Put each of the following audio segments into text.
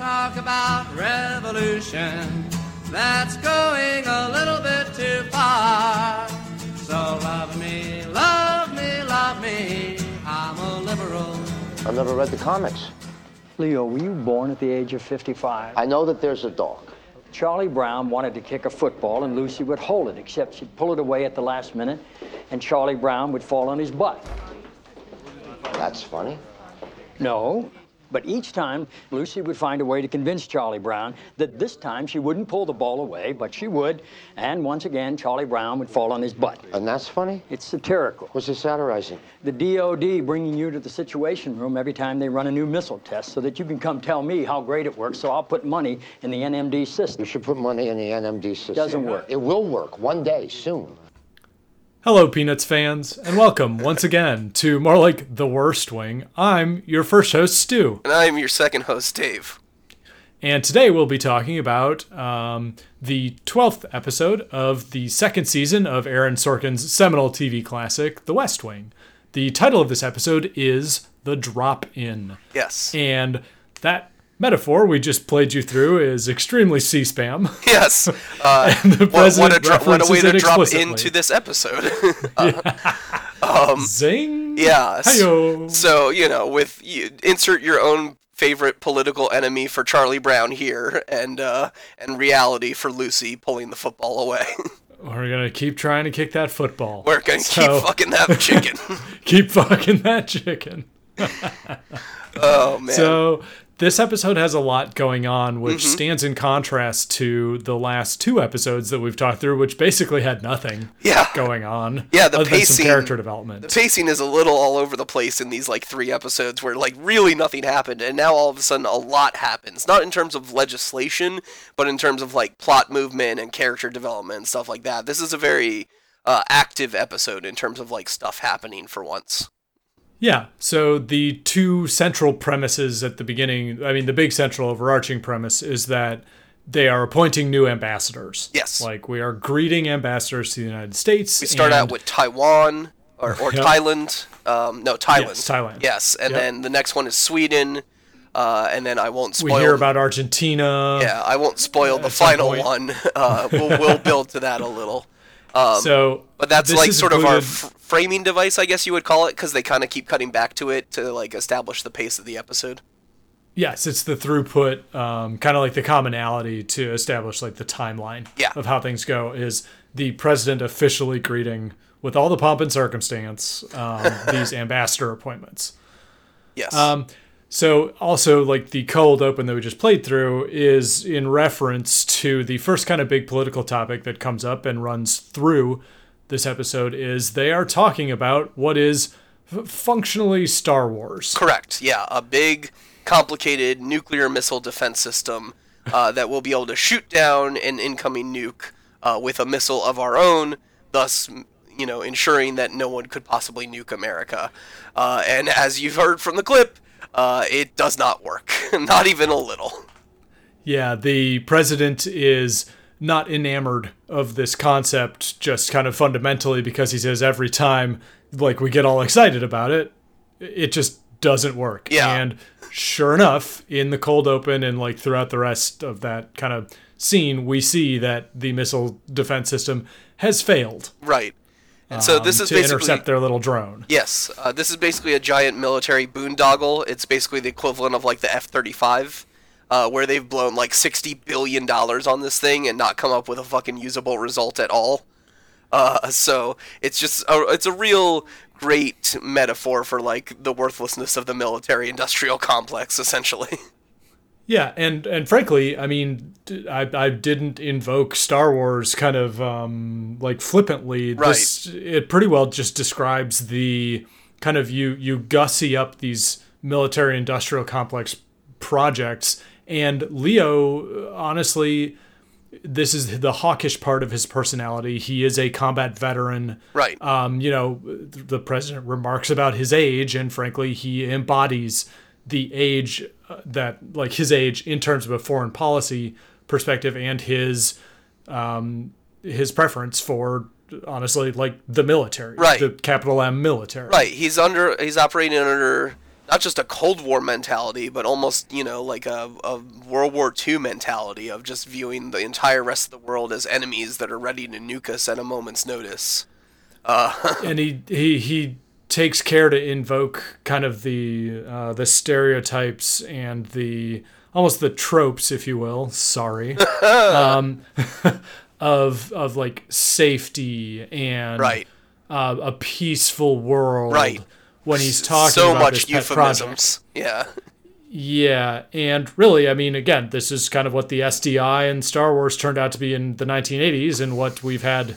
talk about revolution. That's going a little bit too far. So love me, love me, love me. I'm a liberal. I've never read the comics. Leo, were you born at the age of 55? I know that there's a dog. Charlie Brown wanted to kick a football and Lucy would hold it, except she'd pull it away at the last minute and Charlie Brown would fall on his butt. That's funny. No, but each time Lucy would find a way to convince Charlie Brown that this time she wouldn't pull the ball away, but she would, and once again Charlie Brown would fall on his butt. And that's funny? It's satirical. What's it satirizing? The DOD bringing you to the Situation Room every time they run a new missile test so that you can come tell me how great it works, so I'll put money in the NMD system. You should put money in the NMD system. Doesn't work. It will work one day, soon. Hello, Peanuts fans, and welcome once again to more like the worst wing. I'm your first host, Stu, And I'm your second host, Dave. and today we'll be talking about um, the 12th episode of the second season of Aaron Sorkin's seminal TV classic, The West Wing. The title of this episode is The Drop In. Yes. And that metaphor we just played you through is extremely C-SPAN. Yes. Uh, the what, what, a dro- what a way to drop into this episode. Zing! yeah. Hi-yo. So, you know, with you, insert your own favorite political enemy for Charlie Brown here and uh, and reality for Lucy pulling the football away. We're gonna keep trying to kick that football. We're going to So- keep fucking that chicken. keep fucking that chicken. oh, man. So this episode has a lot going on, which Mm-hmm. stands in contrast to the last two episodes that we've talked through, which basically had nothing Yeah. going on. Yeah, the pacing- character development. The pacing is a little all over the place in these like three episodes where like really nothing happened and now all of a sudden a lot happens. Not in terms of legislation, but in terms of like plot movement and character development and stuff like that. This is a very uh, active episode in terms of like stuff happening for once. Yeah. So the two central premises at the beginning, I mean, the big central overarching premise is that they are appointing new ambassadors. Yes. Like we are greeting ambassadors to the United States. We start out with Taiwan or, or Yep. Thailand. Um, no, Thailand. Yes, Thailand. Yes, and Yep. then the next one is Sweden. Uh, and then I won't spoil. we hear about Argentina. yeah, I won't spoil the final point. one. Uh, we'll, we'll build to that a little. so, But that's like sort of our f- framing device, I guess you would call it, because they kind of keep cutting back to it to like establish the pace of the episode. Yes, it's the throughput, um, kind of like the commonality to establish like the timeline Yeah. of how things go. Is the president officially greeting with all the pomp and circumstance um, these ambassador appointments? Yes. So also like the cold open that we just played through is in reference to the first kind of big political topic that comes up and runs through this episode is they are talking about what is functionally Star Wars. Correct. Yeah, a big, complicated nuclear missile defense system uh, that will be able to shoot down an incoming nuke uh, with a missile of our own, thus, you know, ensuring that no one could possibly nuke America. Uh, and as you've heard from the clip, uh, it does not work, not even a little. Yeah, the president is not enamored of this concept just kind of fundamentally because he says every time like we get all excited about it, it just doesn't work. Yeah. And sure enough, in the cold open and like throughout the rest of that kind of scene, we see that the missile defense system has failed Right. And so this um, is to basically intercept their little drone. Yes, uh, this is basically a giant military boondoggle. It's basically the equivalent of like the F-35, uh, where they've blown like sixty billion dollars on this thing and not come up with a fucking usable result at all. Uh, so it's just a, it's a real great metaphor for like the worthlessness of the military-industrial complex, essentially. Yeah, and and frankly, I mean, I, I didn't invoke Star Wars kind of um, like flippantly. This it pretty well just describes the kind of you you gussy up these military industrial complex projects, and Leo honestly. This is the hawkish part of his personality. He is a combat veteran. Right. Um, you know, the president remarks about his age, and frankly, he embodies the age uh, that, like his age, in terms of a foreign policy perspective, and his um, his preference for honestly, like the military, Right. the capital M military. Right. He's under. He's operating under not just a Cold War mentality, but almost you know like a, a World War II mentality of just viewing the entire rest of the world as enemies that are ready to nuke us at a moment's notice. and he he he takes care to invoke kind of the uh, the stereotypes and the almost the tropes, if you will. Sorry, um, of of like safety and Right. uh, a peaceful world. Right. When he's talking so about much this pet project. euphemisms. Yeah. Yeah, and really, I mean, again, this is kind of what the SDI and Star Wars turned out to be in the 1980s, and what we've had,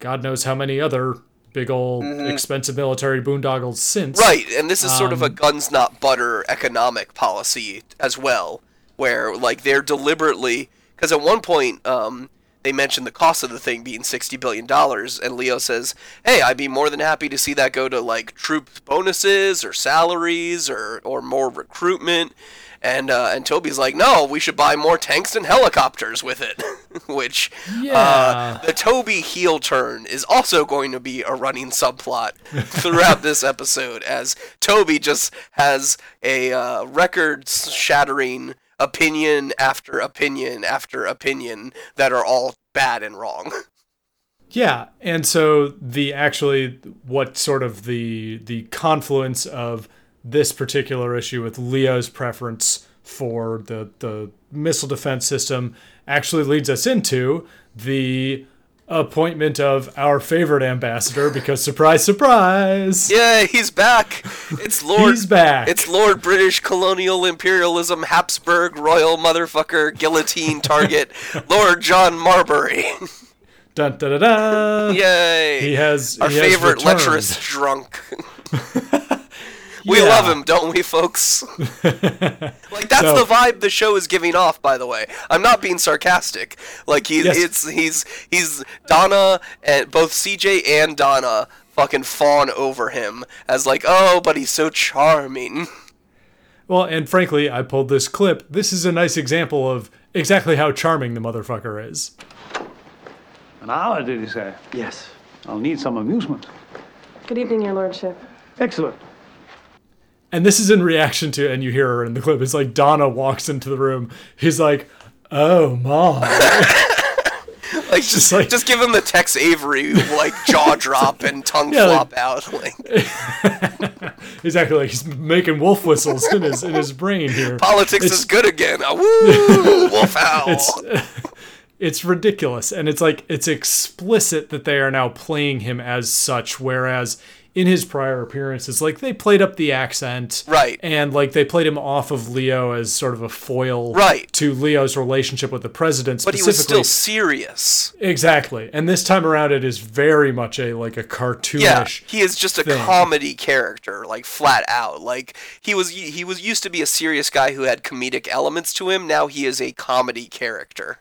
God knows how many other big old expensive military boondoggles since. Mm-hmm. Right, and this is sort of a Um, guns not butter economic policy as well, where like they're deliberately because at one point um, they mentioned the cost of the thing being sixty billion dollars, and Leo says, "Hey, I'd be more than happy to see that go to like troop bonuses or salaries or or more recruitment." And uh, and Toby's like, "No, we should buy more tanks and helicopters with it," which Yeah. uh, the Toby heel turn is also going to be a running subplot throughout this episode, as Toby just has a uh, record-shattering opinion after opinion after opinion that are all bad and wrong. Yeah, and so the actually what sort of the the confluence of this particular issue with Leo's preference for the the missile defense system actually leads us into the appointment of our favorite ambassador because surprise surprise Yeah, he's back. It's Lord. He's back. It's Lord British colonial imperialism, Habsburg royal motherfucker, guillotine target, Lord John Marbury. dun, dun, dun, dun. Yay! he has our he favorite returned. lecherous drunk. we Yeah. love him, don't we, folks? like that's So- the vibe the show is giving off. By the way, I'm not being sarcastic. Like he, Yes. it's he's he's Donna and both CJ and Donna fucking fawn over him as like, oh, but he's so charming. Well, and frankly, I pulled this clip. This is a nice example of exactly how charming the motherfucker is. An hour, did he say? Yes. I'll need some amusement. Good evening, Your Lordship. Excellent. And this is in reaction to, and you hear her in the clip. It's like Donna walks into the room. He's like, "Oh, mom." Like just like- just give him the Tex Avery like jaw drop and tongue Yeah, flop like- out. Like exactly like he's making wolf whistles in his in his brain here. politics It's- is good again. Ah, woo! Wolf howl. It's it's ridiculous, and it's like it's explicit that they are now playing him as such, whereas in his prior appearances, like they played up the accent, Right. and like they played him off of Leo as sort of a foil, Right. to Leo's relationship with the president. but he was still serious. Exactly. And this time around it is very much a like a cartoonish Yeah, he is just a thing. comedy character, like flat out. Like he was he was used to be a serious guy who had comedic elements to him. Now he is a comedy character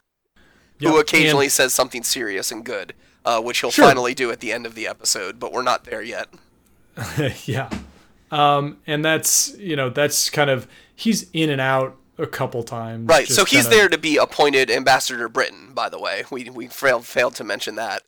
who occasionally and- says something serious and good, uh, which he'll Sure. finally do at the end of the episode. But we're not there yet. yeah. Um and that's you know, that's kind of he's in and out a couple times. Right. So he's kinda- there to be appointed ambassador Britain. By the way, we we failed failed to mention that,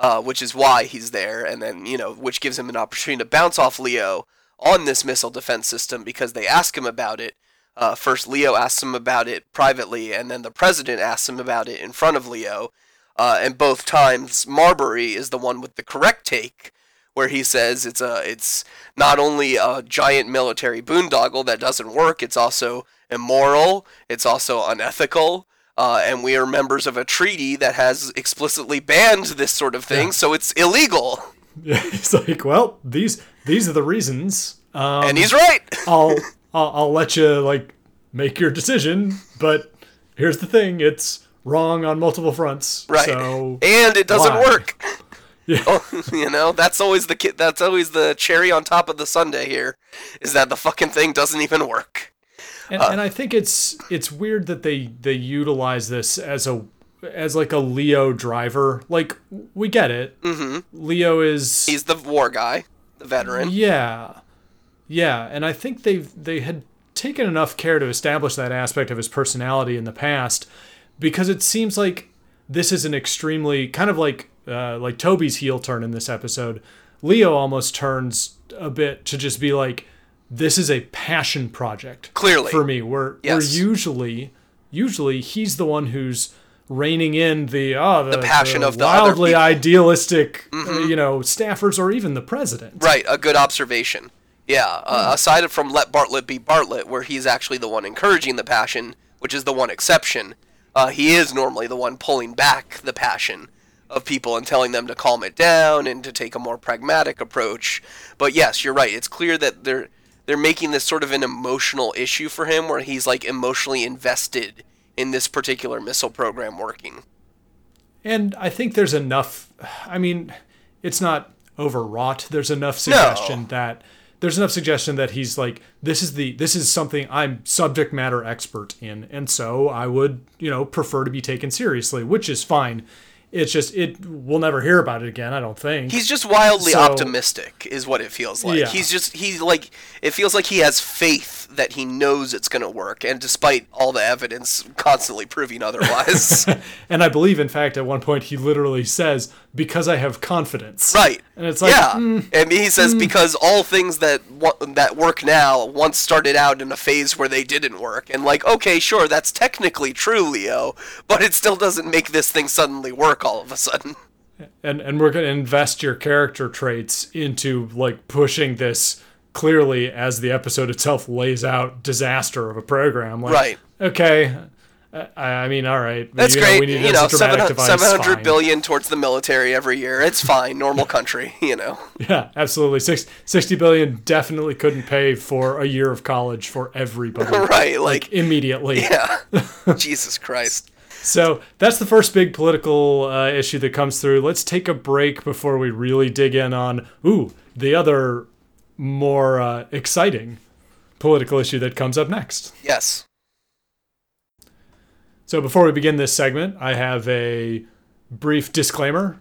uh, which is why he's there, and then you know, which gives him an opportunity to bounce off Leo on this missile defense system because they ask him about it. Uh, first, Leo asks him about it privately, and then the president asks him about it in front of Leo. Uh, and both times, Marbury is the one with the correct take, where he says it's a it's not only a giant military boondoggle that doesn't work, it's also immoral, it's also unethical, uh, and we are members of a treaty that has explicitly banned this sort of thing, so it's illegal. Yeah, he's like, well, these these are the reasons. Um, and he's right. I'll, I'll I'll let you like make your decision, but here's the thing: it's wrong on multiple fronts. Right. So and it doesn't why? work. Yeah. Oh, you know, that's always the ki- that's always the cherry on top of the sundae here, is that the fucking thing doesn't even work. and, and I think it's it's weird that they they utilize this as a as like a Leo driver. Like we get it. Mm-hmm. Leo is He's the war guy, the veteran. Yeah, yeah, and I think they they had taken enough care to establish that aspect of his personality in the past, because it seems like this is an extremely kind of like uh, like Toby's heel turn in this episode. Leo almost turns a bit to just be like, this is a passion project. Clearly. for me, where where Yes. usually usually he's the one who's reining in the oh, the, passion of the wildly. Mm-hmm. idealistic uh, you know staffers or even the president. Right, a good observation. Yeah, Hmm. uh, aside from let Bartlet be Bartlet, where he's actually the one encouraging the passion, which is the one exception, uh, he is normally the one pulling back the passion of people and telling them to calm it down and to take a more pragmatic approach. But yes, you're right. It's clear that they're they're making this sort of an emotional issue for him, where he's like emotionally invested in this particular missile program working. And I think there's enough. I mean, it's not overwrought. There's enough suggestion that there's enough suggestion that he's like, this is the this is something I'm subject matter expert in, and so I would you know prefer to be taken seriously, which is fine. It's just it we'll never hear about it again. I don't think. He's just wildly So- optimistic, is what it feels like. Yeah. He's just he's like it feels like he has faith that he knows it's going to work, and despite all the evidence constantly proving otherwise, and I believe, in fact, at one point he literally says, "Because I have confidence." right? And it's like, yeah, mm, and he says because all things that that work now once started out in a phase where they didn't work, and like okay, sure, that's technically true, Leo, but it still doesn't make this thing suddenly work all of a sudden. and and we're going to invest your character traits into like pushing this clearly as the episode itself lays out disaster of a program like Right. okay I, I mean all right That's you know, great. we need you know, as a dramatic 700 device 700 towards the military every year. It's fine. Normal country, you know. yeah absolutely Six, 60 billion definitely couldn't pay for a year of college for everybody right, like, immediately yeah. Jesus Christ. So that's the first big political uh, issue that comes through. Let's take a break before we really dig in on ooh the other more uh, exciting political issue that comes up next. Yes. So before we begin this segment, I have a brief disclaimer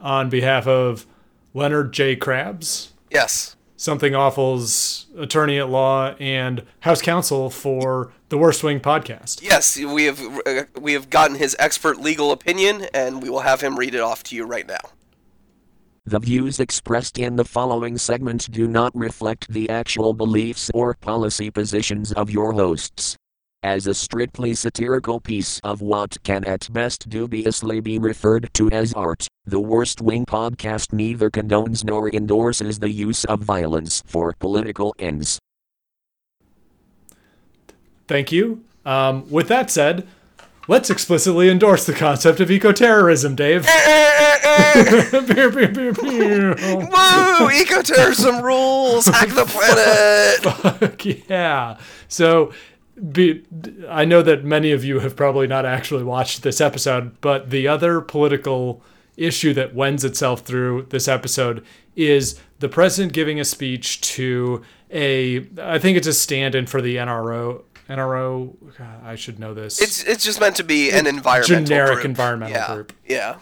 on behalf of Leonard J. Krabs, Yes. Something Awful's attorney at law and House counsel for the Worst Wing podcast. Yes, we have uh, we have gotten his expert legal opinion and we will have him read it off to you right now. The views expressed in the following segment do not reflect the actual beliefs or policy positions of your hosts. As a strictly satirical piece of what can at best dubiously be referred to as art, the Worst Wing podcast neither condones nor endorses the use of violence for political ends. Thank you. Um, with that said, let's explicitly endorse the concept of eco-terrorism, Dave. Eh, eh, eh, pew, pew, pew, pew. Woo! Ecoterrorism rules! Hack the planet! Fuck yeah. So, be, I know that many of you have probably not actually watched this episode, but the other political issue that wends itself through this episode is the president giving a speech to a, I think it's a stand-in for the NRO. NRO, God, I should know this. It's it's just meant to be an environmental group. generic group. environmental yeah. group. Yeah.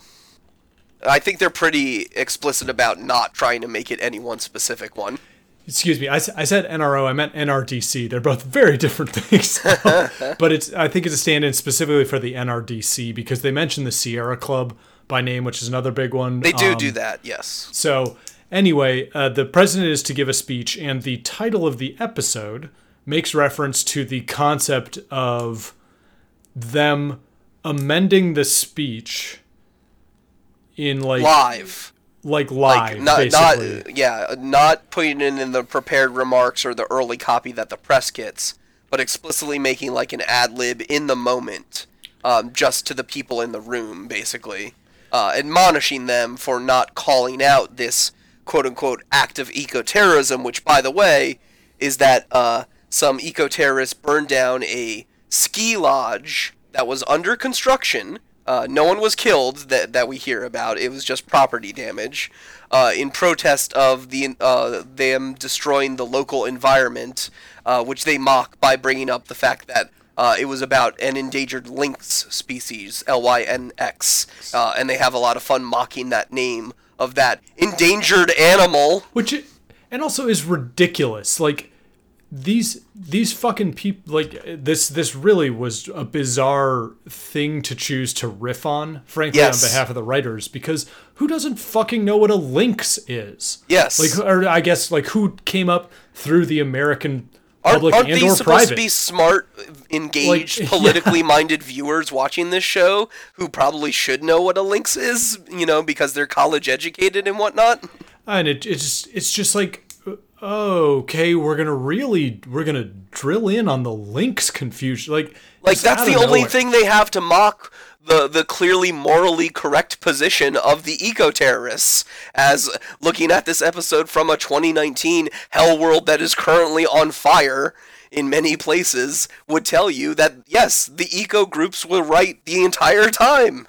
I think they're pretty explicit about not trying to make it any one specific one. Excuse me I said nro i meant nrdc they're both very different things but it's i think it's a stand-in specifically for the nrdc because they mention the sierra club by name which is another big one They do Um, do that, yes. so anyway uh, the president is to give a speech and the title of the episode makes reference to the concept of them amending the speech in like Live. Like live Like not basically not yeah, not putting it in the prepared remarks or the early copy that the press gets, but explicitly making like an ad lib in the moment, um, just to the people in the room, basically, uh, admonishing them for not calling out this quote unquote act of eco terrorism, which by the way is that uh, some eco terrorists burned down a ski lodge that was under construction. Uh, no one was killed that, that we hear about. It was just property damage uh, in protest of the uh, them destroying the local environment, uh, which they mock by bringing up the fact that uh, it was about an endangered lynx species, L Y N X, uh, and they have a lot of fun mocking that name of that endangered animal. which it, and also is ridiculous like these these fucking people like this this really was a bizarre thing to choose to riff on frankly Yes. on behalf of the writers because who doesn't fucking know what a lynx is Yes. like or i guess like who came up through the american public Aren't, aren't and these or supposed private to be smart, engaged, Like, politically minded viewers watching this show who probably should know what a lynx is, you know, because they're college educated and whatnot? and it, it's it's just like okay we're gonna really we're gonna drill in on the Link's confusion like Like that's the only nowhere. thing they have to mock the the clearly morally correct position of the eco terrorists as looking at this episode from a 2019 hell world that is currently on fire in many places would tell you that yes the eco groups were right the entire time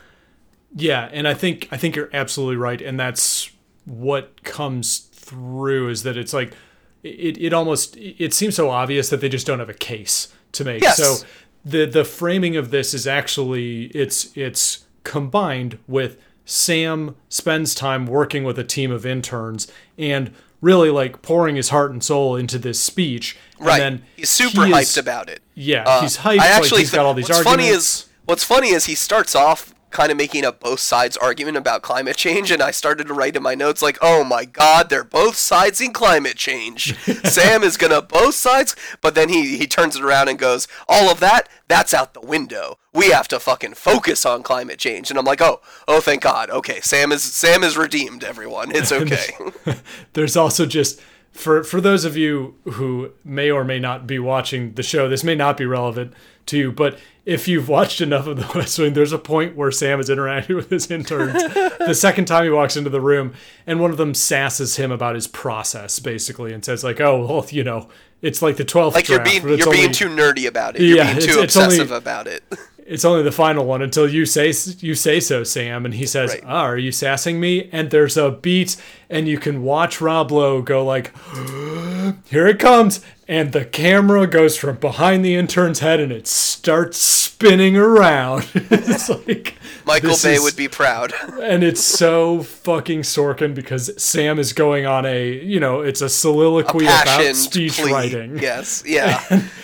Yeah, and I think I think you're absolutely right, and that's what comes through is that it's like it, it almost it seems so obvious that they just don't have a case to make. Yes. So the the framing of this is actually it's it's combined with Sam spends time working with a team of interns and really like pouring his heart and soul into this speech. right And then he's super he hyped is- about it Yeah, Uh, he's hyped. I like, actually he's got all these what's arguments. funny is what's funny is he starts off kind of making a both sides argument about climate change, and I started to write in my notes like, "Oh my God, they're both sides in climate change." Sam is gonna both sides, but then he he turns it around and goes, "All of that, that's out the window. We have to fucking focus on climate change." And I'm like, "Oh, oh, thank God. Okay, Sam is Sam is redeemed. Everyone, it's okay." there's also just for for those of you who may or may not be watching the show, this may not be relevant to you, but if you've watched enough of the West Wing, there's a point where Sam is interacting with his interns the second time he walks into the room, and one of them sasses him about his process, basically, and says like, "Oh, well, you know, it's like the twelfth like you're being it's you're being too nerdy about it. You're Yeah, being it's- too it's only- obsessive about it. it's only the final one until you say you say so, Sam. And he says, Right. "Ah, "Are you sassing me?" And there's a beat, and you can watch Rob Lowe go like, "Here it comes!" And the camera goes from behind the intern's head, and it starts spinning around. it's like Michael Bay is- would be proud. and it's so fucking Sorkin because Sam is going on a, you know, it's a soliloquy about Passioned speech plea. writing. Yes, yeah,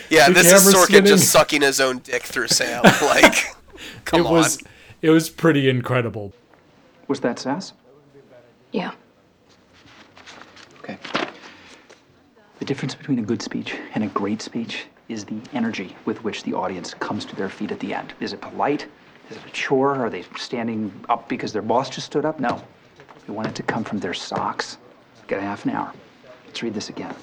yeah. This is Sorkin spinning. just sucking his own dick through Sam. Like, come it on. was, it was pretty incredible. Was that sass? Yeah. Okay. The difference between a good speech and a great speech is the energy with which the audience comes to their feet at the end. Is it polite? Is it a chore? Are they standing up because their boss just stood up? No. We want it to come from their socks. Got a half an hour. Let's read this again.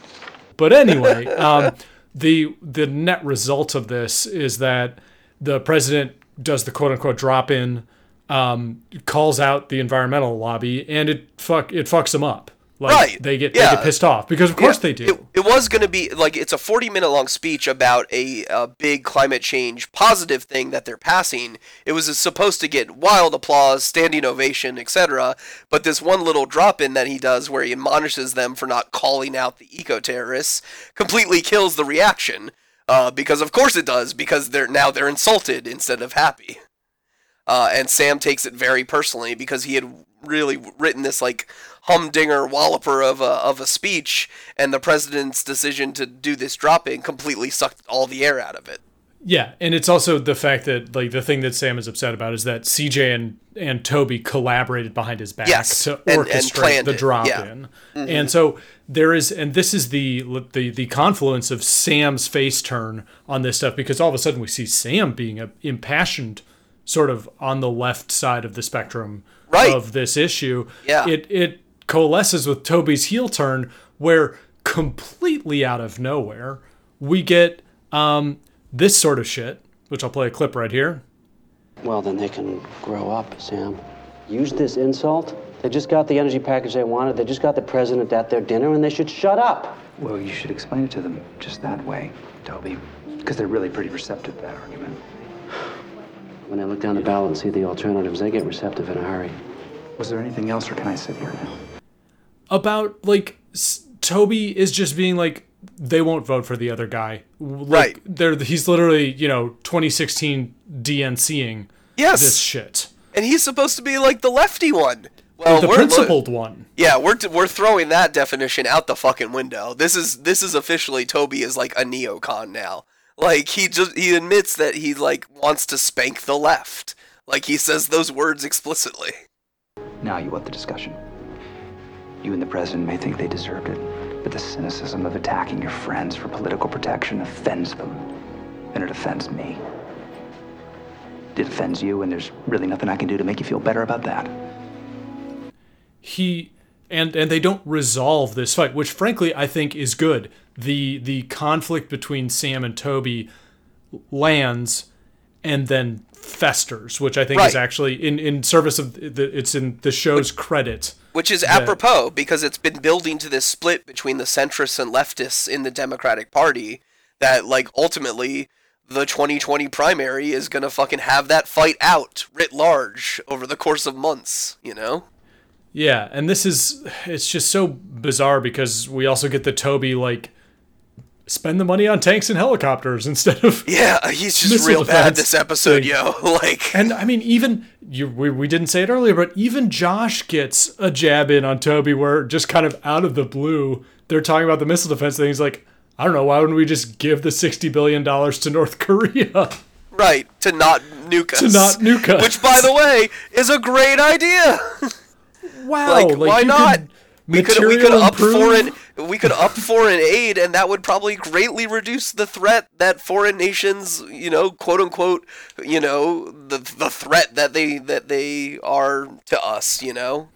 But anyway, um, the the net result of this is that the president does the quote unquote drop in, um, calls out the environmental lobby, and it fuck it fucks them up. Like Right, they get they get pissed off because of course Yeah, they do. It, it was going to be like it's a 40 minute long speech about a, a big climate change positive thing that they're passing. It was supposed to get wild applause, standing ovation, etc. But this one little drop in that he does where he admonishes them for not calling out the eco terrorists completely kills the reaction. Uh, because of course it does because they're now they're insulted instead of happy. Uh, and Sam takes it very personally because he had really written this like humdinger walloper of a, of a speech, and the president's decision to do this drop in completely sucked all the air out of it. Yeah, and it's also the fact that like the thing that Sam is upset about is that CJ and and Toby collaborated behind his back Yes, to and- and orchestrate the drop yeah. in. And so there is and this is the the the confluence of Sam's face turn on this stuff because all of a sudden we see Sam being a, impassioned sort of on the left side of the spectrum Right. of this issue. Yeah. It it coalesces with Toby's heel turn where completely out of nowhere we get um this sort of shit, which I'll play a clip right here. Well, then they can grow up, Sam. Use this insult. They just got the energy package they wanted. They just got the president at their dinner, and they should shut up. Well, you should explain it to them just that way, Toby. Because they're really pretty receptive to that argument. When they look down the ballot and see the alternatives, they get receptive in a hurry. Was there anything else, or can I sit here now? About like S- Toby is just being like they won't vote for the other guy. Like, Right. They're he's literally you know 2016 DNCing Yes. this shit. And he's supposed to be like the lefty one. Well, the we're principled one. Yeah, we're we're throwing that definition out the fucking window. This is this is officially Toby is like a neocon now. Like he just he admits that he like wants to spank the left. Like he says those words explicitly. Now you want the discussion. You and the president may think they deserved it, but the cynicism of attacking your friends for political protection offends them. And it offends me. It offends you, and there's really nothing I can do to make you feel better about that. he and and they don't resolve this fight, which frankly I think is good. The the conflict between Sam and Toby lands and then festers, which I think is actually in in service of the it's in the show's credit. Which is that- apropos because it's been building to this split between the centrists and leftists in the Democratic Party that like ultimately the 2020 primary is going to fucking have that fight out writ large over the course of months, you know? Yeah, and this is it's just so bizarre because we also get the Toby like spend the money on tanks and helicopters instead of Yeah, uh, he's just real bad this episode, thing. yo. Like And I mean, even you, we, we didn't say it earlier, but even Josh gets a jab in on Toby, where just kind of out of the blue, they're talking about the missile defense thing. He's like, I don't know, why wouldn't we just give the sixty billion dollars to North Korea? Right, to not nuke us. To not nuke us. Which, by the way, is a great idea. Wow, like, why not? could We could we could up improve- foreign we could up foreign aid, and that would probably greatly reduce the threat that foreign nations, you know, quote unquote, you know, the the threat that they that they are to us, you know.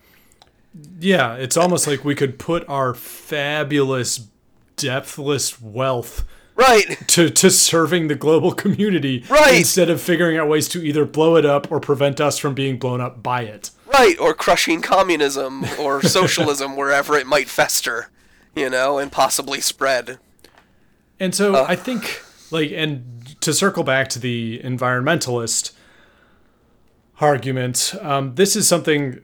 Yeah, it's almost like we could put our fabulous, depthless wealth right to to serving the global community, Right. instead of figuring out ways to either blow it up or prevent us from being blown up by it. Right, or crushing communism or socialism wherever it might fester, you know, and possibly spread. And so I think, like, and to circle back to the environmentalist argument, um, this is something.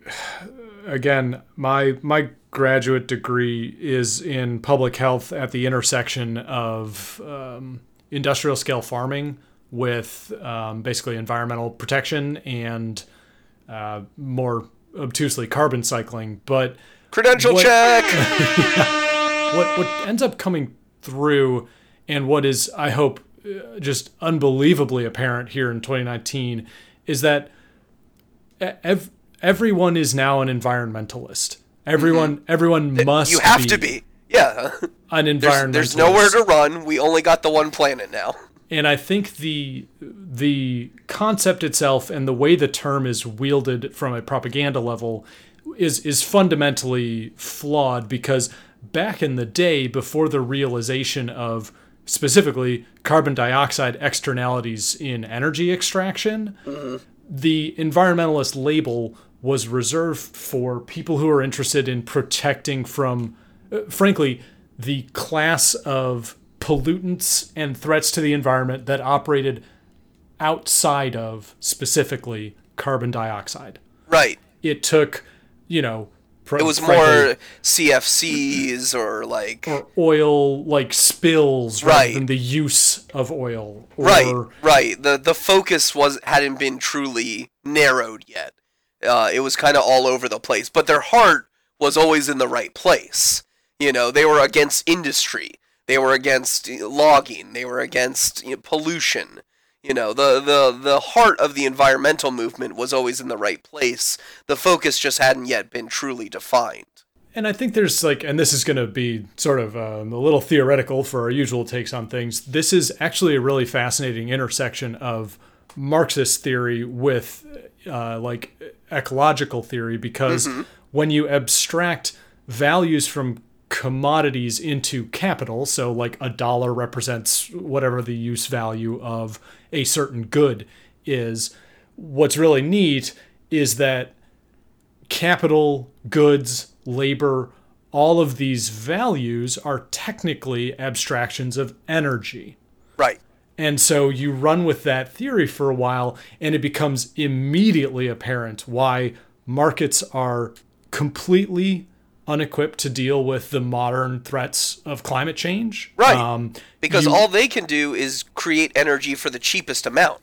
Again, my my graduate degree is in public health at the intersection of um, industrial scale farming with um, basically environmental protection and uh, more obtusely carbon cycling. But Credential what- check. what what ends up coming through and what is I hope uh, just unbelievably apparent here in 2019 is that ev- everyone is now an environmentalist. Everyone everyone must Mm-hmm. you have be to be. Yeah. an There's, environmentalist. there's nowhere to run. We only got the one planet now. and I think the the concept itself and the way the term is wielded from a propaganda level is is fundamentally flawed because back in the day before the realization of specifically carbon dioxide externalities in energy extraction the environmentalist label was reserved for people who are interested in protecting from, uh, frankly, the class of pollutants and threats to the environment that operated outside of specifically carbon dioxide. Right. It took, you know, pr- It was frankly, more CFCs or like or oil like spills Right. than the use of oil. Or, right, right. The the focus was hadn't been truly narrowed yet. Uh, it was kind of all over the place, but their heart was always in the right place. You know, they were against industry. They were against logging. They were against you know, pollution. You know, the, the the heart of the environmental movement was always in the right place. The focus just hadn't yet been truly defined. And I think there's like, and this is going to be sort of um, a little theoretical for our usual takes on things. This is actually a really fascinating intersection of Marxist theory with uh, like ecological theory because when you abstract values from commodities into capital, so like a dollar represents whatever the use value of a certain good is, what's really neat is that capital, goods, labor, all of these values are technically abstractions of energy. Right. And so you run with that theory for a while, and it becomes immediately apparent why markets are completely unequipped to deal with the modern threats of climate change. Right. Um, because you- all they can do is create energy for the cheapest amount.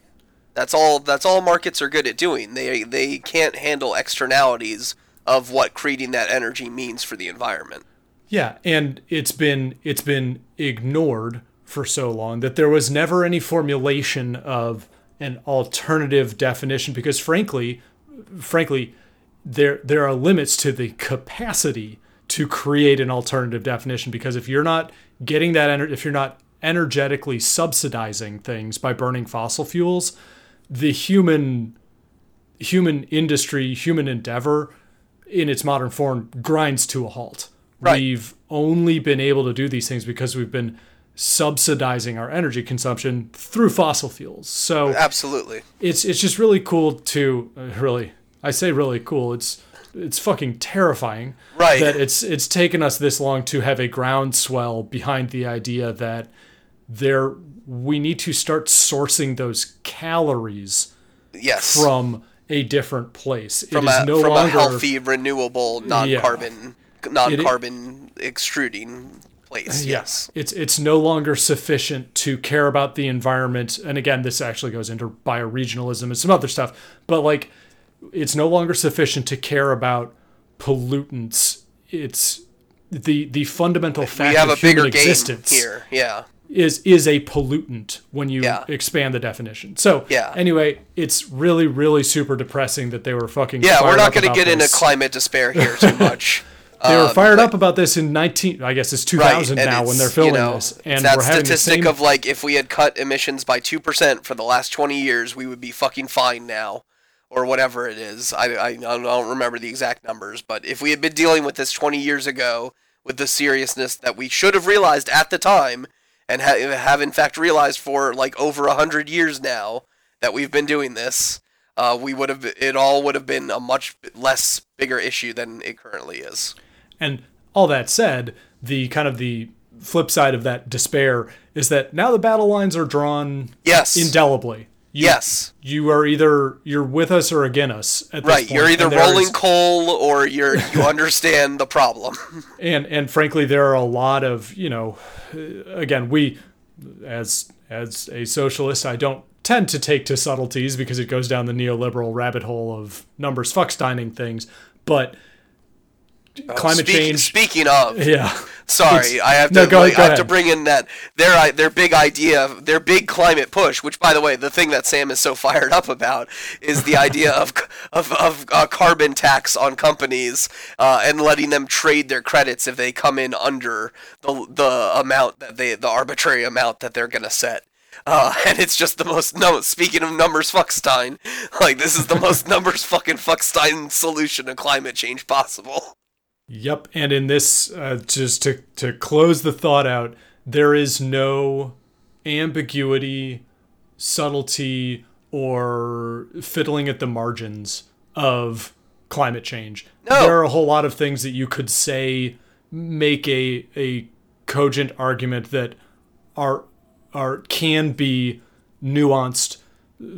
That's all that's all markets are good at doing. They they can't handle externalities of what creating that energy means for the environment. Yeah, and it's been it's been ignored for so long that there was never any formulation of an alternative definition because frankly frankly there there are limits to the capacity to create an alternative definition because if you're not getting that ener- if you're not energetically subsidizing things by burning fossil fuels the human human industry human endeavor in its modern form grinds to a halt Right. we've only been able to do these things because we've been subsidizing our energy consumption through fossil fuels so Absolutely. it's it's just really cool to uh, really I say really cool. It's it's fucking terrifying Right. that it's it's taken us this long to have a groundswell behind the idea that there we need to start sourcing those calories Yes. from a different place. from it is a no from longer a healthy, renewable, non-carbon, non-carbon extruding place. Yes. It's it's no longer sufficient to care about the environment. And again, this actually goes into bioregionalism and some other stuff. But like it's no longer sufficient to care about pollutants. It's the the fundamental fact we have of a bigger human existence here. Yeah. is is a pollutant when you Yeah. expand the definition. So Yeah. anyway, it's really really super depressing that they were fucking Yeah, we're not up going to about get into climate despair here too much. They were Um, fired up about this in 19 I guess it's 2000 and now it's, when they're you filming know, this and that we're having the statistic same of like if we had cut emissions by 2% for the last 20 years, we would be fucking fine now or whatever it is. I, I, I don't remember the exact numbers, but if we had been dealing with this 20 years ago with the seriousness that we should have realized at the time and ha- have in fact realized for like over 100 years now that we've been doing this, uh, we would have it all would have been a much less bigger issue than it currently is. And all that said, the kind of the flip side of that despair is that now the battle lines are drawn Yes. indelibly. You, Yes. You are either you're with us or against us at this Right, point. you're either rolling coal or you're you understand the problem. and and frankly there are a lot of you know again we as as a socialist i don't tend to take to subtleties because it goes down the neoliberal rabbit hole of numbers fucksteining things but climate Speak- change Speaking of, yeah sorry, I have to. no, go- like, go I have to bring in that their their big idea, their big climate push. Which, by the way, the thing that Sam is so fired up about is the idea of of of uh, carbon tax on companies uh, and letting them trade their credits if they come in under the the amount that they the arbitrary amount that they're gonna set. Uh, and it's just the most no. Speaking of numbers, Fuckstein, like this is the most numbers fucking Fuckstein solution to climate change possible. Yep, and in this, uh, just to to close the thought out, there is no ambiguity, subtlety, or fiddling at the margins of climate change. No. There are a whole lot of things that you could say make a a cogent argument that are are can be nuanced,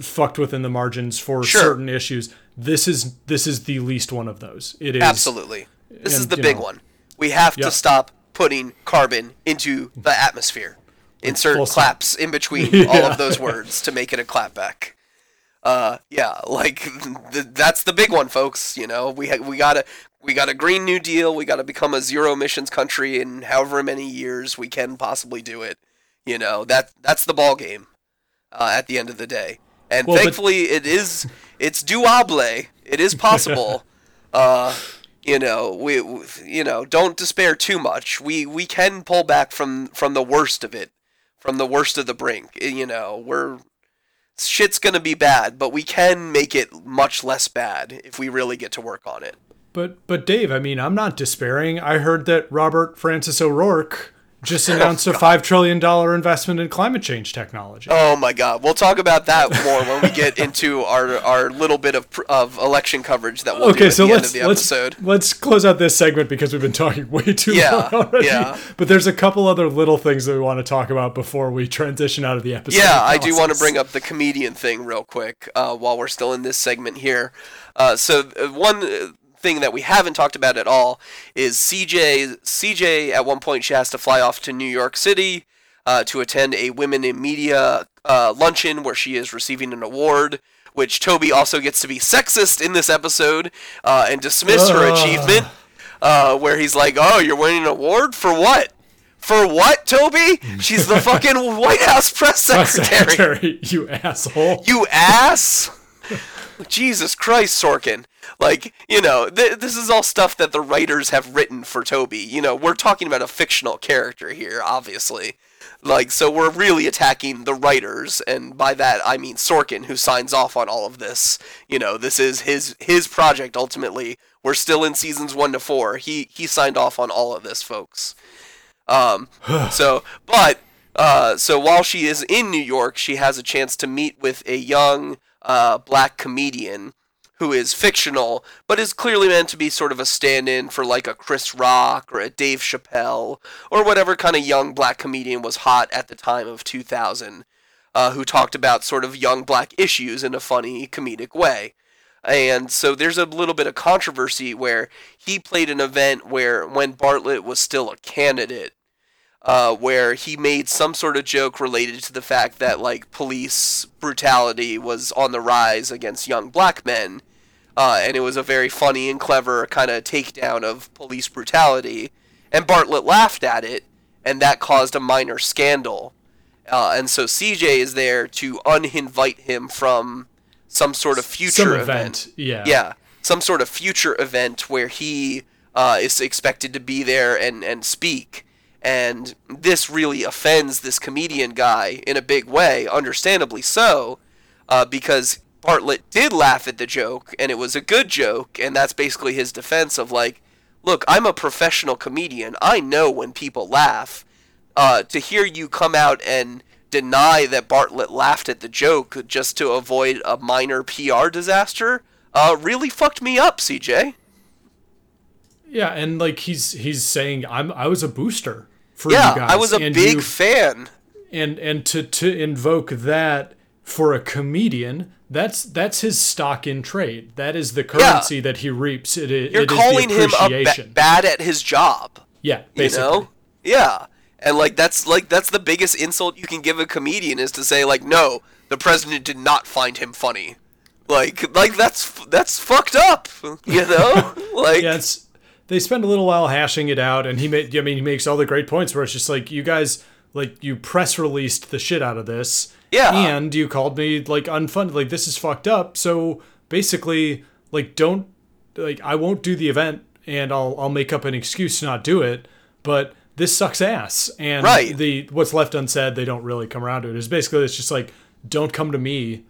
fucked within the margins for Sure. certain issues. This is this is the least one of those. It is Absolutely. This is the big know, one. We have yeah. to stop putting carbon into the atmosphere. Insert claps in between all of those words to make it a clapback. Uh, yeah, like th- that's the big one, folks. You know, we ha- we gotta we got a green new deal. We gotta become a zero emissions country in however many years we can possibly do it. You know that that's the ball game. Uh, at the end of the day, and Well, but- thankfully it is it's doable. It is possible. uh, you know, we, you know don't despair too much. We we can pull back from from the worst of it, from the worst of the brink. Eh, You know, we're shit's gonna be bad, but we can make it much less bad if we really get to work on it. But but Dave, I mean, I'm not despairing. I heard that Robert Francis O'Rourke just announced a five trillion dollar investment in climate change technology. Oh my God, we'll talk about that more when we get into our our little bit of of election coverage that we'll do okay, at so the let's end of the let's let's close out this segment because we've been talking way too Yeah, long already. yeah. But there's a couple other little things that we want to talk about before we transition out of the episode. Yeah, I do want to bring up the comedian thing real quick uh, while we're still in this segment here. Uh, so uh, one thing that we haven't talked about at all is CJ. CJ at one point she has to fly off to New York City uh, to attend a women in media uh, luncheon where she is receiving an award. Which Toby also gets to be sexist in this episode uh, and dismiss her achievement, uh, where he's like, "Oh, you're winning an award for what? For what, Toby? She's the fucking White House press Press secretary. secretary, you asshole. You ass! Jesus Christ, Sorkin. Like, you know, th- this is all stuff that the writers have written for Toby. You know, we're talking about a fictional character here, obviously. Like, so we're really attacking the writers, and by that I mean Sorkin, who signs off on all of this. You know, this is his his project ultimately. We're still in seasons one to four. He he signed off on all of this, folks. Um, so, but uh, so while she is in New York, she has a chance to meet with a young uh, black comedian who is fictional, but is clearly meant to be sort of a stand-in for like a Chris Rock or a Dave Chappelle or whatever kind of young black comedian was hot at the time of 2000, uh, who talked about sort of young black issues in a funny comedic way. And so there's a little bit of controversy where he played an event where when Bartlet was still a candidate, uh, where he made some sort of joke related to the fact that like police brutality was on the rise against young black men, uh, and it was a very funny and clever kind of takedown of police brutality, and Bartlet laughed at it, and that caused a minor scandal, uh, and so CJ is there to uninvite him from some sort of future event. event, yeah. Yeah, some sort of future event where he uh, is expected to be there and and speak and this really offends this comedian guy in a big way, understandably so, uh, because Bartlet did laugh at the joke, and it was a good joke, and that's basically his defense of like, look, I'm a professional comedian. I know when people laugh. Uh, to hear you come out and deny that Bartlet laughed at the joke just to avoid a minor PR disaster, uh, really fucked me up, CJ. Yeah, and like he's he's saying I'm I was a booster for Yeah, you guys. I was a and big you- fan. And and to to invoke that for a comedian, that's that's his stock in trade. That is the currency that he reaps. It, i- You're it calling him a ba- bad at his job. yeah, You basically. know? Yeah. And like that's like that's the biggest insult you can give a comedian is to say like no, the president did not find him funny. Like like that's that's fucked up, you know? like yeah, it's they spend a little while hashing it out, and he made. I mean, he makes all the great points where it's just like you guys, like you press released the shit out of this, Yeah. and you called me like unfunded. Like this is fucked up. So basically, like don't like I won't do the event, and I'll I'll make up an excuse to not do it. But this sucks ass, and Right. the what's left unsaid, they don't really come around to it. Is basically it's just like don't come to me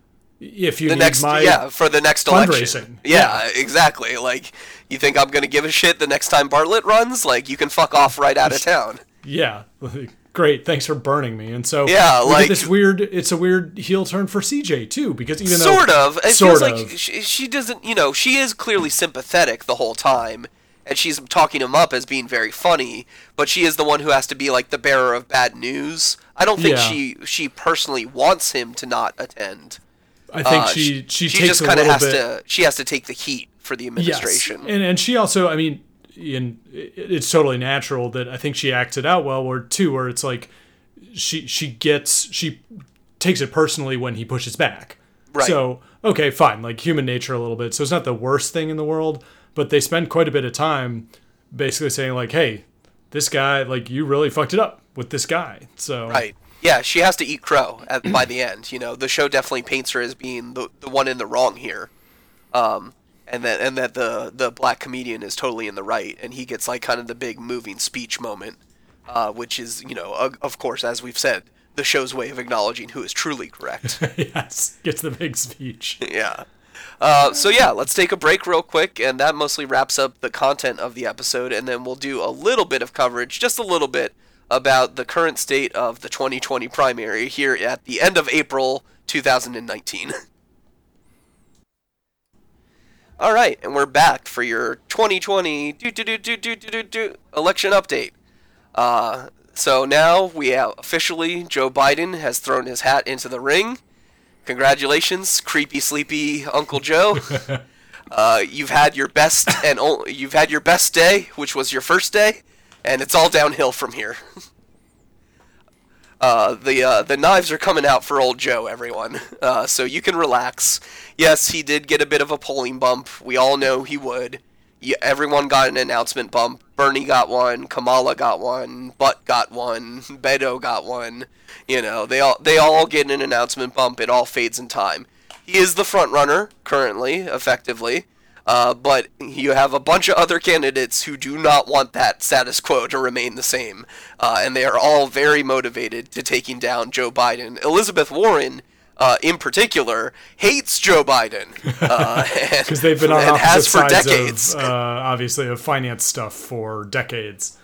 if you the need next my yeah for the next election. fundraising. Yeah, exactly. Like you think I'm gonna give a shit the next time Bartlet runs? Like you can fuck off right out of town. Yeah. Great. Thanks for burning me. And so Yeah, like- this weird. It's a weird heel turn for CJ too, because even though sort of it sort feels of, like she, she doesn't you know she is clearly sympathetic the whole time and she's talking him up as being very funny but she is the one who has to be like the bearer of bad news i don't think Yeah. she she personally wants him to not attend I think Uh, she she, she takes just kind of has bit. to she has to take the heat for the administration Yes. And and she also, I mean, in it's totally natural that I think she acts it out well. Or too, where it's like she she gets she takes it personally when he pushes back. Right. So okay, fine, like human nature a little bit. So it's not the worst thing in the world, but they spend quite a bit of time basically saying like, hey, this guy, like you really fucked it up with this guy. So right yeah she has to eat crow at, by the end you know? The show definitely paints her as being the, the one in the wrong here. Um and that and that the the black comedian is totally in the right and he gets like kind of the big moving speech moment uh, which is you know of, of course as we've said the show's way of acknowledging who is truly correct. Yes, gets the big speech. yeah. Uh, so yeah let's take a break real quick and that mostly wraps up the content of the episode and then we'll do a little bit of coverage just a little bit about the current state of the 2020 primary here at the end of April 2019. All right, and we're back for your 2020 do do do do do do do election update. Uh, so now we have officially Joe Biden has thrown his hat into the ring. Congratulations, creepy sleepy Uncle Joe. uh, you've had your best and o- you've had your best day, which was your first day and it's all downhill from here. uh, the uh, the knives are coming out for old Joe, everyone. Uh, so you can relax. Yes, he did get a bit of a polling bump. We all know he would. Everyone got an announcement bump. Bernie got one. Kamala got one. Butt got one. Beto got one. You know, they all they all get an announcement bump. It all fades in time. He is the front runner currently, effectively. Uh, but you have a bunch of other candidates who do not want that status quo to remain the same, uh, and they are all very motivated to taking down Joe Biden. Elizabeth Warren, uh, in particular, hates Joe Biden because they've been on and has for decades. of uh, obviously of finance stuff for decades.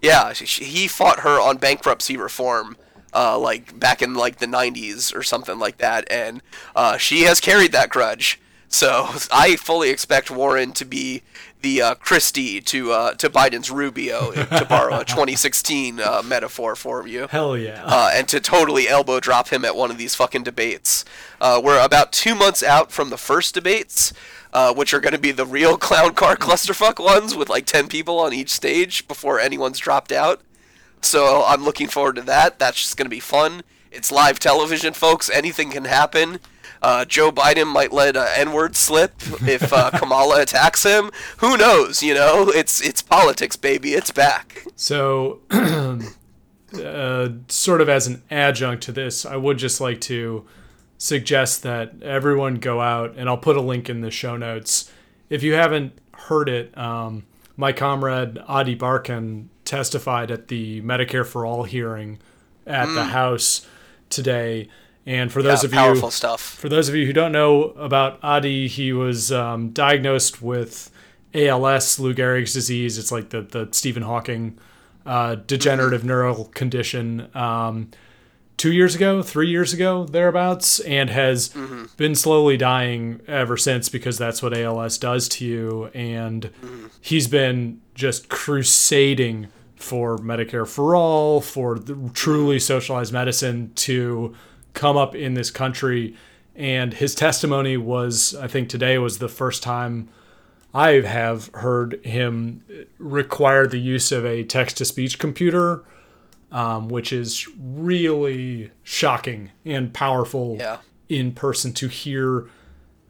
Yeah, she, she- he fought her on bankruptcy reform, uh, like back in like the '90s or something like that, and uh, she has carried that grudge. So I fully expect Warren to be the uh, Christie to uh, to Biden's Rubio, to borrow a 2016 uh, metaphor for you. Hell yeah. Uh, and to totally elbow drop him at one of these fucking debates. Uh, we're about two months out from the first debates, uh, which are going to be the real clown car clusterfuck ones with like 10 people on each stage before anyone's dropped out. So I'm looking forward to that. That's just going to be fun. It's live television, folks. Anything can happen. Uh, Joe Biden might let an N-word slip if uh, Kamala attacks him. Who knows? You know, it's it's politics, baby. It's back. So, uh, sort of as an adjunct to this, I would just like to suggest that everyone go out, and I'll put a link in the show notes. If you haven't heard it, um, my comrade Ady Barkan testified at the Medicare for All hearing at the House today. And for those Yeah, of you stuff. for those of you who don't know about Ady, he was um, diagnosed with ALS, Lou Gehrig's disease. It's like the the Stephen Hawking uh, degenerative neural condition. Um, two years ago, three years ago, thereabouts, and has been slowly dying ever since because that's what ALS does to you. And he's been just crusading for Medicare for all, for the truly socialized medicine to come up in this country. And his testimony was, I think today was the first time I have heard him require the use of a text to speech computer, um, which is really shocking and powerful Yeah. in person to hear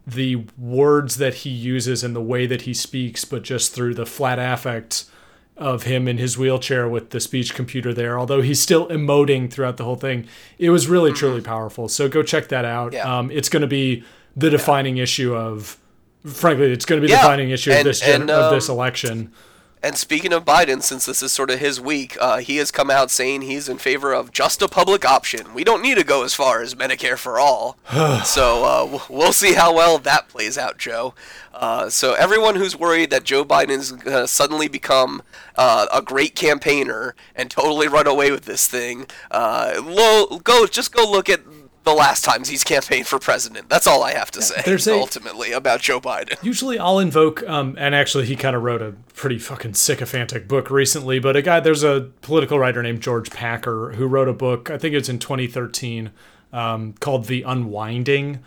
the words that he uses and the way that he speaks, but just through the flat affect of him in his wheelchair with the speech computer there, although he's still emoting throughout the whole thing. It was really, truly powerful. So go check that out. Mm-hmm. Yeah. Um, it's going to be the defining issue of, frankly, it's going to be the Yeah. defining issue of this and, of this um, election. And speaking of Biden, since this is sort of his week, uh, he has come out saying he's in favor of just a public option. We don't need to go as far as Medicare for all. so uh, we'll see how well that plays out, Joe. Uh, so everyone who's worried that Joe Biden is going to suddenly become uh, a great campaigner and totally run away with this thing, uh, lo- go just go look at the last times he's campaigned for president. That's all I have to say. there's a- ultimately about Joe Biden. Usually I'll invoke, um, and actually he kind of wrote a pretty fucking sycophantic book recently, but a guy, there's a political writer named George Packer who wrote a book, I think it's in 2013, um, called The Unwinding,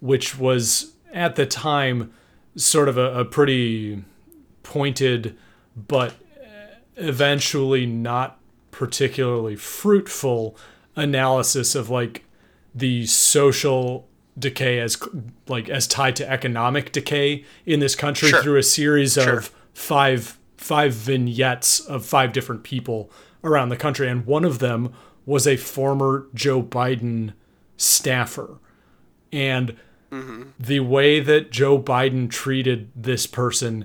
which was at the time sort of a, a pretty pointed, but eventually not particularly fruitful analysis of like the social decay as like as tied to economic decay in this country Sure. through a series Sure. of five five vignettes of five different people around the country and one of them was a former Joe Biden staffer and mm-hmm. the way that Joe Biden treated this person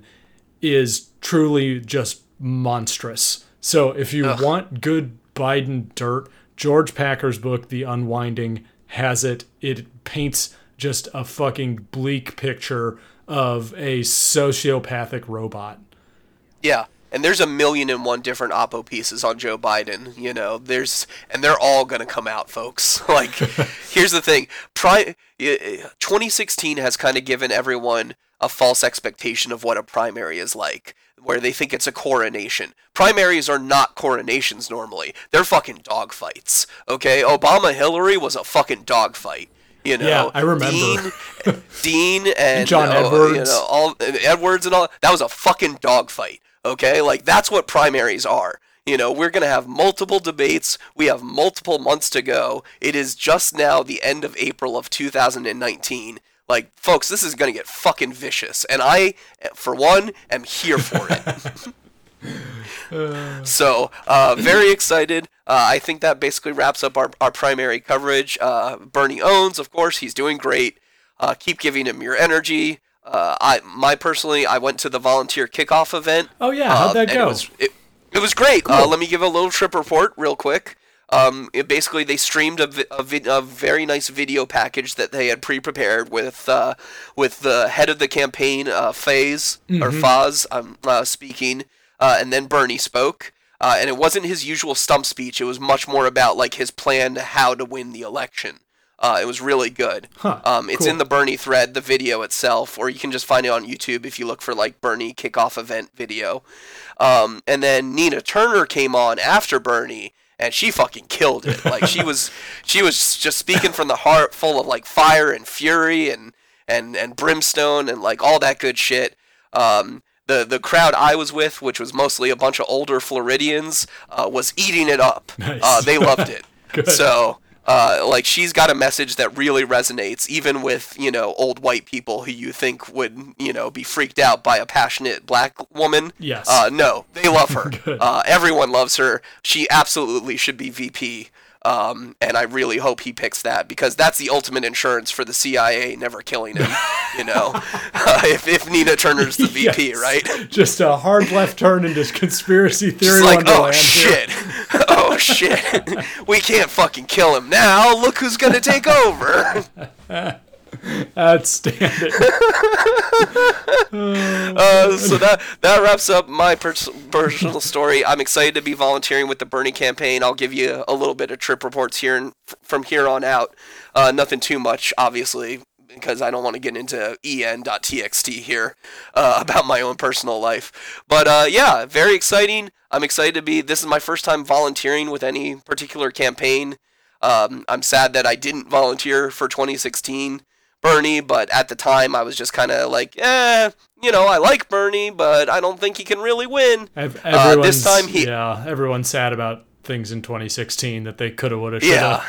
is truly just monstrous. So if you want good Biden dirt, George Packer's book, The Unwinding, has it. It paints just a fucking bleak picture of a sociopathic robot. Yeah, and there's a million and one different oppo pieces on Joe Biden. You know, there's and they're all gonna come out, folks. Like, here's the thing: Pri- 2016 has kind of given everyone a false expectation of what a primary is like, where they think it's a coronation. Primaries are not coronations normally; they're fucking dogfights. Okay, Obama Hillary was a fucking dogfight. You know, Yeah, I remember. Dean, Dean and John uh, You Edwards. know, all Edwards and all that was a fucking dogfight. Okay, like that's what primaries are. You know, we're going to have multiple debates. We have multiple months to go. It is just now the end of April of 2019. Like, folks, this is going to get fucking vicious. And I, for one, am here for it. so, uh, very excited. Uh, I think that basically wraps up our, our primary coverage. Uh, Bernie owns, of course, he's doing great. Uh, keep giving him your energy. Uh, I, my personally, I went to the volunteer kickoff event. Oh yeah, how'd that and go? It was, it, it was great. Uh, let me give a little trip report real quick. Um, basically, they streamed a, a, a very nice video package that they had pre-prepared with uh, with the head of the campaign, uh, Faze or Mhm. Faz, um, uh, speaking, uh, and then Bernie spoke. Uh, and it wasn't his usual stump speech. It was much more about like his plan to how to win the election. Uh, it was really good. Huh, um, it's cool. in the Bernie thread, the video itself, or you can just find it on YouTube if you look for like Bernie kickoff event video. Um, and then Nina Turner came on after Bernie, and she fucking killed it. Like she was, she was just speaking from the heart, full of like fire and fury and and and brimstone and like all that good shit. Um, the the crowd I was with, which was mostly a bunch of older Floridians, uh, was eating it up. Nice. Uh, they loved it. So uh, like she's got a message that really resonates, even with you know old white people who you think would you know be freaked out by a passionate black woman. Yes. Uh, no, they love her. Uh, everyone loves her. She absolutely should be VP. Um, and I really hope he picks that because that's the ultimate insurance for the CIA never killing him. you know, uh, if, if Nina Turner's the VP, Yes. right? Just a hard left turn into conspiracy theory Just like, oh shit, oh shit, we can't fucking kill him now. Look who's gonna take over. Outstanding. uh, so that that wraps up my pers- personal story. I'm excited to be volunteering with the Bernie campaign. I'll give you a little bit of trip reports here and f- from here on out. Uh, nothing too much, obviously, because I don't want to get into en.txt here uh, about my own personal life. But uh, yeah, very exciting. I'm excited to be. This is my first time volunteering with any particular campaign. Um, I'm sad that I didn't volunteer for 2016 Bernie, but at the time I was just kind of like, eh, you know, I like Bernie, but I don't think he can really win. Uh, this time he, yeah, everyone's sad about things in 2016 that they coulda, woulda, shoulda. yeah,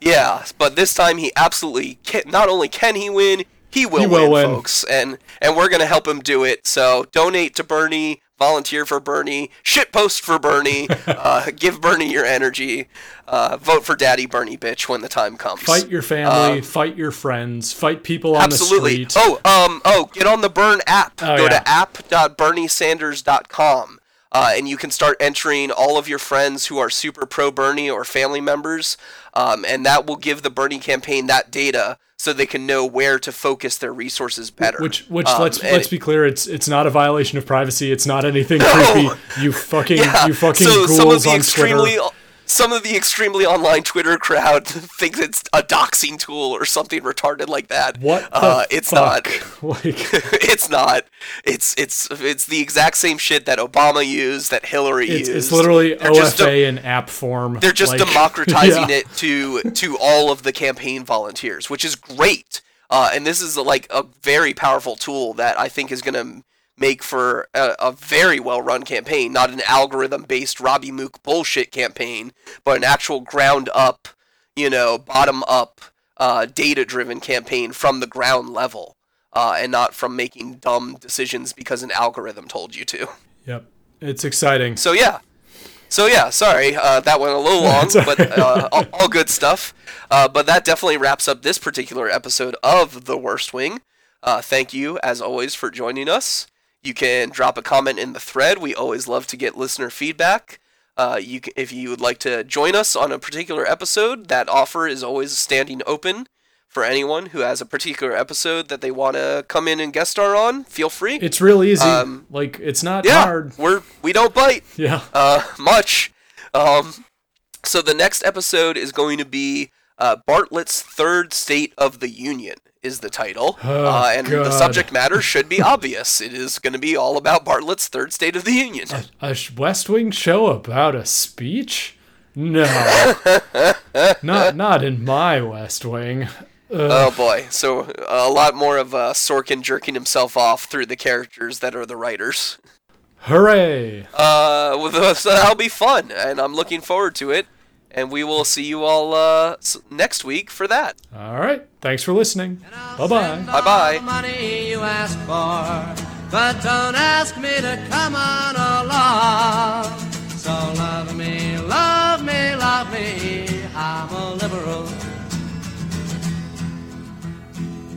yeah, but this time he absolutely can. Not only can he win, he will, He will win, win. folks, and and we're gonna help him do it. So donate to Bernie, volunteer for Bernie, shitpost for Bernie, uh, give Bernie your energy, uh, vote for Daddy Bernie, bitch, when the time comes. Fight your family, Um, fight your friends, fight people on Absolutely. the street. Oh, um, oh, get on the Burn app. Oh, Go yeah. to app.berniesanders.com. Uh, and you can start entering all of your friends who are super pro Bernie or family members, um, and that will give the Bernie campaign that data so they can know where to focus their resources better. Which, which Um, let's let's be clear, it's it's not a violation of privacy. It's not anything No. creepy. You fucking Yeah, you fucking so ghouls some of the on extremely Twitter. Some of the extremely online Twitter crowd thinks it's a doxing tool or something retarded like that. What Uh, it's fuck? not. Like, it's not. It's it's it's the exact same shit that Obama used, that Hillary it's, used. it's literally They're just OFA in app form. they're just like- democratizing yeah. it to to all of the campaign volunteers, which is great. Uh, and this is like a very powerful tool that I think is going to make for a, a very well run campaign, not an algorithm based Robby Mook bullshit campaign, but an actual ground up, you know, bottom up, uh, data driven campaign from the ground level, uh, and not from making dumb decisions because an algorithm told you to. Yep, it's exciting. So yeah. So yeah, sorry, uh, that went a little long, but uh, all, all good stuff. Uh, but that definitely wraps up this particular episode of The Worst Wing. Uh, thank you, as always, for joining us. You can drop a comment in the thread. We always love to get listener feedback. Uh, you can, if you would like to join us on a particular episode, that offer is always standing open for anyone who has a particular episode that they want to come in and guest star on. Feel free. It's real easy. Um, like it's not yeah, hard. we're we don't bite Yeah. uh, much. Um, so the next episode is going to be uh, Bartlet's Third State of the Union is the title, Oh, uh, and the subject matter should be obvious. It is going to be all about Bartlet's Third State of the Union. A sh- West Wing show about a speech? No, not not in my West Wing. Oh boy! So a lot more of uh, Sorkin jerking himself off through the characters that are the writers. Hooray! Uh, so that'll be fun, and I'm looking forward to it and we will see you all uh, next week for that. All right. Thanks for listening. Bye bye. Bye bye. Money you ask for, but don't ask me to come on along. So love me, love me, love me. I'm a liberal.